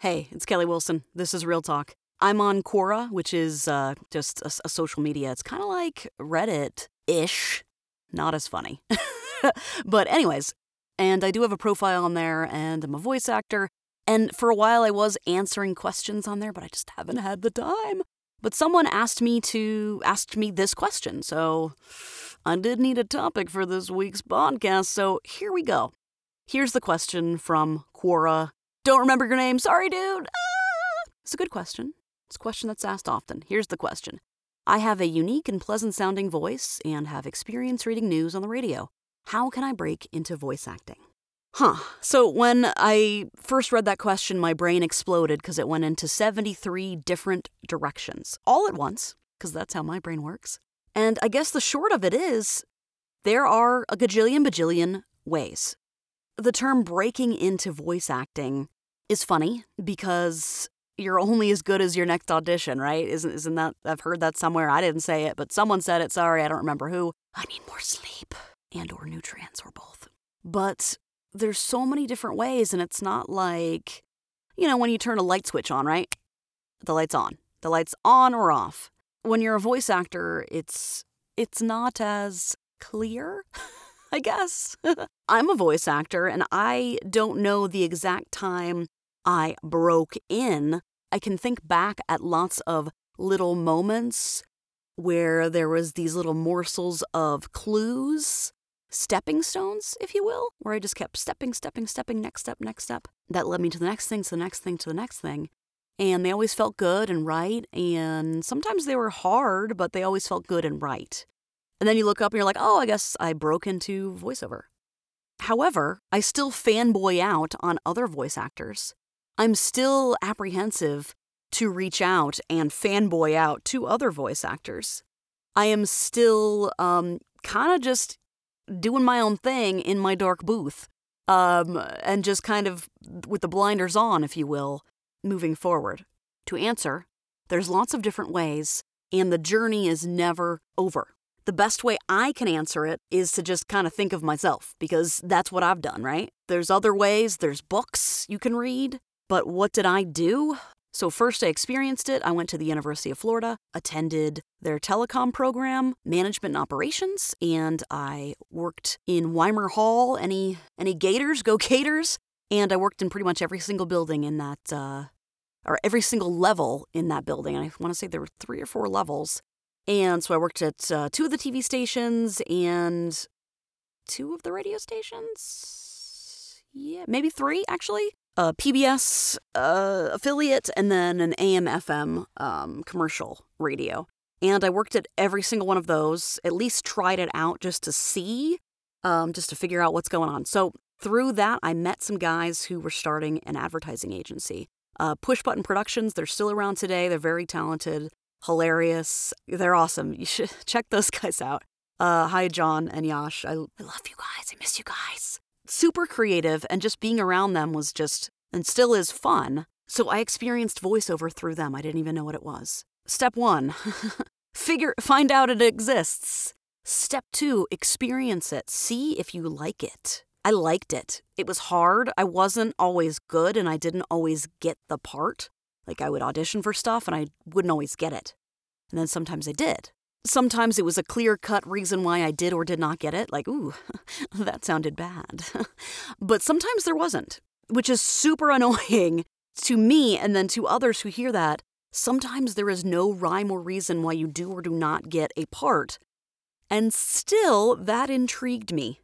Hey, it's Kelly Wilson. This is Real Talk. I'm on Quora, which is uh, just a, a social media. It's kind of like Reddit ish, not as funny. but, anyways, and I do have a profile on there, and I'm a voice actor. And for a while, I was answering questions on there, but I just haven't had the time. But someone asked me to asked me this question, so I did need a topic for this week's podcast. So here we go. Here's the question from Quora don't remember your name. Sorry, dude. Ah! It's a good question. It's a question that's asked often. Here's the question I have a unique and pleasant sounding voice and have experience reading news on the radio. How can I break into voice acting? Huh. So when I first read that question, my brain exploded because it went into 73 different directions all at once, because that's how my brain works. And I guess the short of it is there are a gajillion bajillion ways. The term breaking into voice acting is funny because you're only as good as your next audition, right? Isn't isn't that I've heard that somewhere. I didn't say it, but someone said it. Sorry, I don't remember who. I need more sleep and or nutrients or both. But there's so many different ways and it's not like you know when you turn a light switch on, right? The light's on. The light's on or off. When you're a voice actor, it's it's not as clear. I guess. I'm a voice actor and I don't know the exact time I broke in, I can think back at lots of little moments where there was these little morsels of clues, stepping stones, if you will, where I just kept stepping, stepping, stepping, next step, next step. That led me to the next thing, to the next thing, to the next thing. And they always felt good and right. And sometimes they were hard, but they always felt good and right. And then you look up and you're like, oh, I guess I broke into voiceover. However, I still fanboy out on other voice actors. I'm still apprehensive to reach out and fanboy out to other voice actors. I am still um, kind of just doing my own thing in my dark booth um, and just kind of with the blinders on, if you will, moving forward. To answer, there's lots of different ways, and the journey is never over. The best way I can answer it is to just kind of think of myself because that's what I've done, right? There's other ways, there's books you can read, but what did I do? So, first, I experienced it. I went to the University of Florida, attended their telecom program, management and operations, and I worked in Weimer Hall. Any any Gators? Go Gators! And I worked in pretty much every single building in that, uh, or every single level in that building. I want to say there were three or four levels. And so I worked at uh, two of the TV stations and two of the radio stations. Yeah, maybe three actually a PBS uh, affiliate and then an AM FM um, commercial radio. And I worked at every single one of those, at least tried it out just to see, um, just to figure out what's going on. So through that, I met some guys who were starting an advertising agency. Uh, Push Button Productions, they're still around today. They're very talented, hilarious. They're awesome. You should check those guys out. Uh, hi, John and Yash. I, I love you guys. I miss you guys super creative, and just being around them was just, and still is fun. So I experienced voiceover through them. I didn't even know what it was. Step one, figure, find out it exists. Step two, experience it. See if you like it. I liked it. It was hard. I wasn't always good and I didn't always get the part. Like I would audition for stuff and I wouldn't always get it. And then sometimes I did. Sometimes it was a clear cut reason why I did or did not get it, like, ooh, that sounded bad. but sometimes there wasn't, which is super annoying to me and then to others who hear that. Sometimes there is no rhyme or reason why you do or do not get a part. And still, that intrigued me.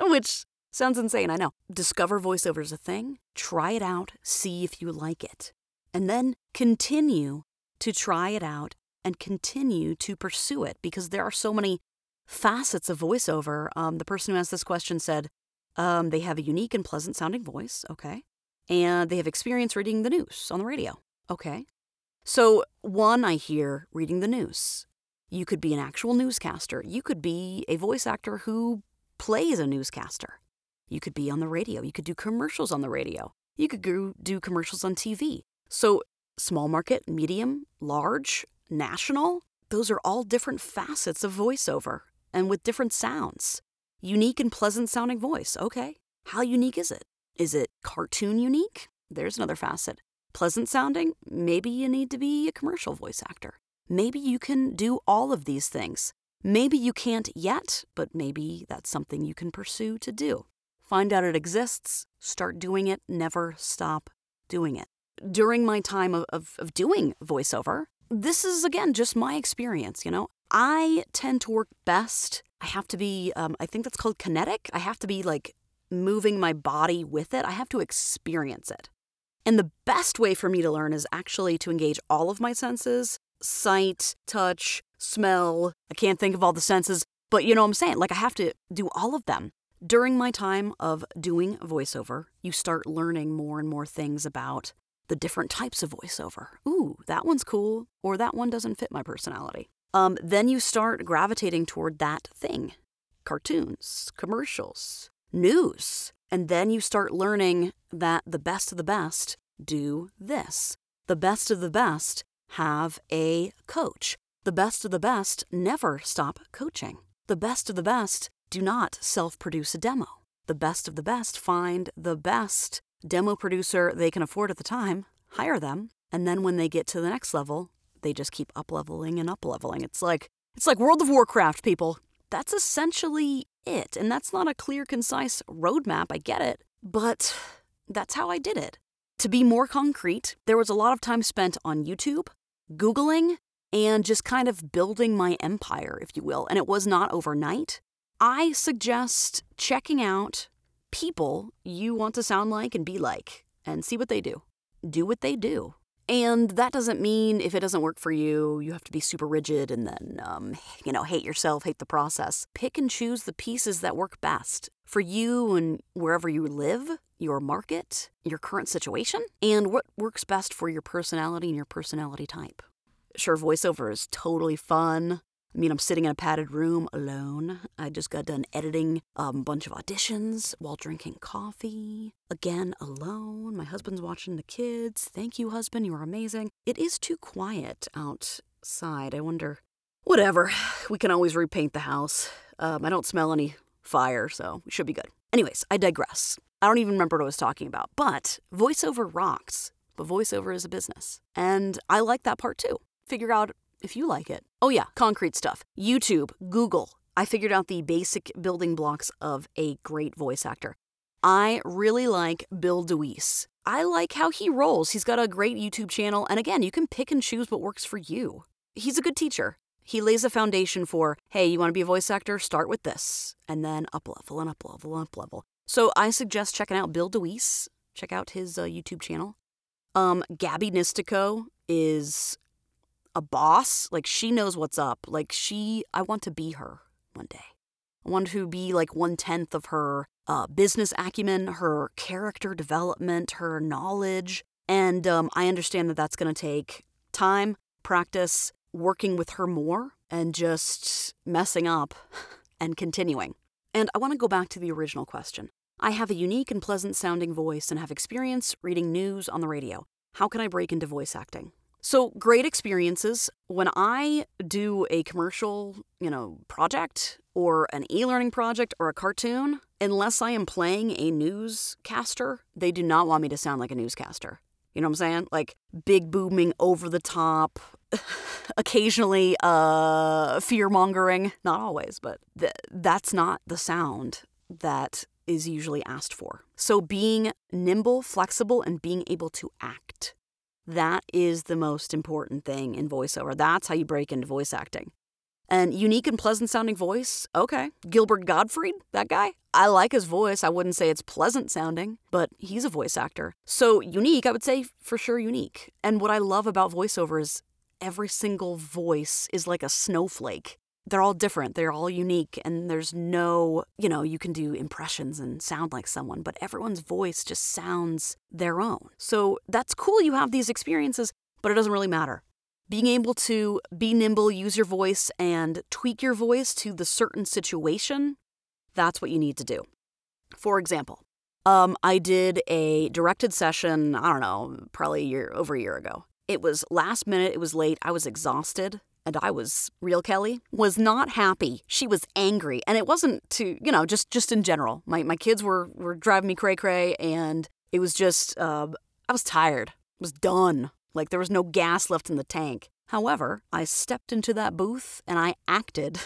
which sounds insane, I know. Discover voiceover is a thing, try it out, see if you like it. And then continue to try it out and continue to pursue it because there are so many facets of voiceover. Um, the person who asked this question said um, they have a unique and pleasant sounding voice, okay, and they have experience reading the news on the radio, okay. So, one, I hear reading the news. You could be an actual newscaster. You could be a voice actor who plays a newscaster. You could be on the radio. You could do commercials on the radio. You could do commercials on TV. So, small market, medium, large, national, those are all different facets of voiceover and with different sounds. Unique and pleasant sounding voice, okay. How unique is it? Is it cartoon unique? there's another facet. Pleasant sounding, maybe you need to be a commercial voice actor. Maybe you can do all of these things. Maybe you can't yet, but maybe that's something you can pursue to do. Find out it exists, start doing it, never stop doing it. During my time of, of, of doing voiceover, this is again just my experience, you know. I tend to work best. I have to be, um, I think that's called kinetic. I have to be like moving my body with it, I have to experience it. And the best way for me to learn is actually to engage all of my senses sight, touch, smell. I can't think of all the senses, but you know what I'm saying? Like, I have to do all of them. During my time of doing voiceover, you start learning more and more things about the different types of voiceover. Ooh, that one's cool, or that one doesn't fit my personality. Um, then you start gravitating toward that thing cartoons, commercials, news. And then you start learning that the best of the best do this. The best of the best have a coach. The best of the best never stop coaching. The best of the best do not self produce a demo. The best of the best find the best demo producer they can afford at the time, hire them, and then when they get to the next level, they just keep up leveling and up leveling. It's like it's like World of Warcraft, people. That's essentially it. And that's not a clear, concise roadmap, I get it, but that's how I did it. To be more concrete, there was a lot of time spent on YouTube, Googling, and just kind of building my empire, if you will. And it was not overnight. I suggest checking out people you want to sound like and be like and see what they do. Do what they do. And that doesn't mean if it doesn't work for you, you have to be super rigid and then, um, you know, hate yourself, hate the process. Pick and choose the pieces that work best for you and wherever you live, your market, your current situation, and what works best for your personality and your personality type. Sure, voiceover is totally fun. I mean, I'm sitting in a padded room alone. I just got done editing a bunch of auditions while drinking coffee. Again, alone. My husband's watching the kids. Thank you, husband. You are amazing. It is too quiet outside. I wonder. Whatever. We can always repaint the house. Um, I don't smell any fire, so we should be good. Anyways, I digress. I don't even remember what I was talking about, but voiceover rocks. But voiceover is a business. And I like that part too. Figure out if you like it. Oh, yeah, concrete stuff. YouTube, Google. I figured out the basic building blocks of a great voice actor. I really like Bill DeWeese. I like how he rolls. He's got a great YouTube channel, and again, you can pick and choose what works for you. He's a good teacher. He lays a foundation for, hey, you want to be a voice actor? Start with this, and then up level and up level and up level. So I suggest checking out Bill DeWeese. Check out his uh, YouTube channel. Um, Gabby Nistico is a boss. Like she knows what's up. Like she, I want to be her one day. I want to be like one tenth of her uh, business acumen, her character development, her knowledge. And um, I understand that that's going to take time, practice, working with her more, and just messing up and continuing. And I want to go back to the original question. I have a unique and pleasant sounding voice and have experience reading news on the radio. How can I break into voice acting? So, great experiences. When I do a commercial, you know, project or an e-learning project or a cartoon, unless I am playing a newscaster, they do not want me to sound like a newscaster. You know what I'm saying? Like big booming over the top, occasionally uh fear-mongering, not always, but th- that's not the sound that is usually asked for. So being nimble, flexible and being able to act that is the most important thing in voiceover. That's how you break into voice acting. And unique and pleasant sounding voice, okay. Gilbert Gottfried, that guy, I like his voice. I wouldn't say it's pleasant sounding, but he's a voice actor. So unique, I would say for sure unique. And what I love about voiceover is every single voice is like a snowflake they're all different, they're all unique, and there's no, you know, you can do impressions and sound like someone, but everyone's voice just sounds their own. So that's cool you have these experiences, but it doesn't really matter. Being able to be nimble, use your voice, and tweak your voice to the certain situation, that's what you need to do. For example, um, I did a directed session, I don't know, probably a year, over a year ago. It was last minute, it was late, I was exhausted and I was real Kelly was not happy. She was angry, and it wasn't to you know just just in general. My my kids were were driving me cray cray, and it was just uh, I was tired. I was done. Like there was no gas left in the tank. However, I stepped into that booth and I acted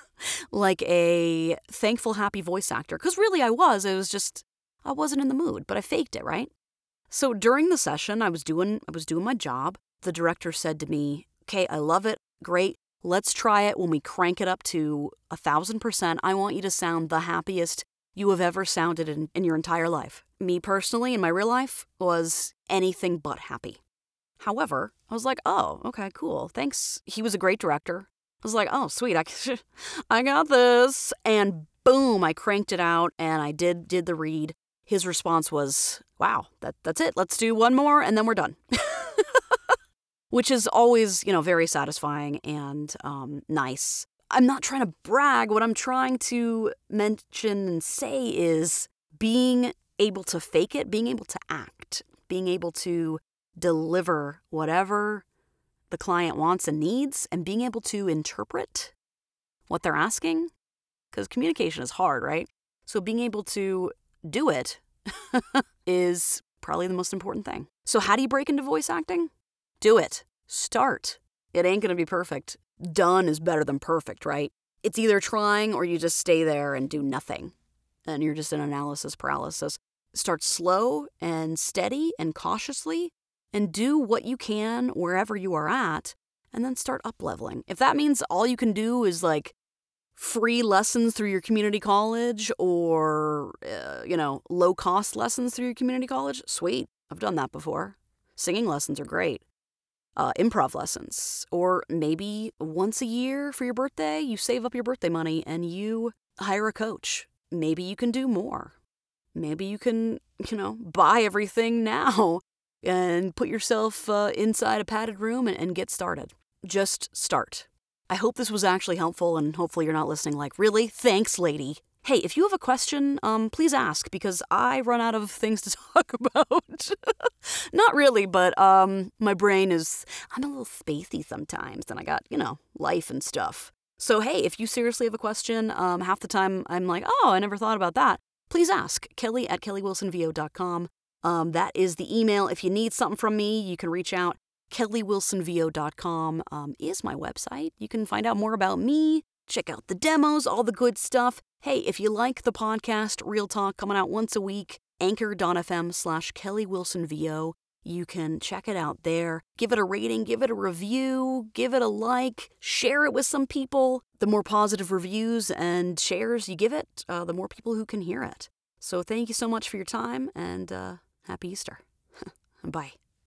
like a thankful, happy voice actor. Because really, I was. It was just, I wasn't in the mood, but I faked it, right? So during the session, I was doing, I was doing my job. The director said to me, "Okay, I love it. Great. Let's try it when we crank it up to a thousand percent. I want you to sound the happiest you have ever sounded in, in your entire life. Me personally, in my real life, was anything but happy. However, I was like, oh, okay, cool. Thanks. He was a great director. I was like, oh, sweet. I, I got this. And boom, I cranked it out and I did did the read. His response was, wow, that, that's it. Let's do one more and then we're done. Which is always, you know, very satisfying and um, nice. I'm not trying to brag. What I'm trying to mention and say is being able to fake it, being able to act, being able to deliver whatever the client wants and needs, and being able to interpret what they're asking. Because communication is hard, right? So being able to do it is probably the most important thing. So, how do you break into voice acting? Do it. Start. It ain't gonna be perfect. Done is better than perfect, right? It's either trying or you just stay there and do nothing. And you're just in analysis paralysis. Start slow and steady and cautiously and do what you can wherever you are at and then start up leveling. If that means all you can do is like free lessons through your community college or, uh, you know, low cost lessons through your community college, sweet. I've done that before. Singing lessons are great. Uh, improv lessons. Or maybe once a year for your birthday, you save up your birthday money and you hire a coach. Maybe you can do more. Maybe you can, you know, buy everything now and put yourself uh, inside a padded room and, and get started. Just start. I hope this was actually helpful, and hopefully you're not listening like, really? Thanks, lady. Hey, if you have a question, um, please ask because I run out of things to talk about. Not really, but um, my brain is, I'm a little spacey sometimes, and I got, you know, life and stuff. So, hey, if you seriously have a question, um, half the time I'm like, oh, I never thought about that. Please ask. Kelly at kellywilsonvo.com. Um, that is the email. If you need something from me, you can reach out. KellyWilsonVO.com um, is my website. You can find out more about me, check out the demos, all the good stuff. Hey, if you like the podcast, Real Talk, coming out once a week, anchor.fm slash Kelly Wilson VO. You can check it out there. Give it a rating, give it a review, give it a like, share it with some people. The more positive reviews and shares you give it, uh, the more people who can hear it. So thank you so much for your time and uh, Happy Easter. Bye.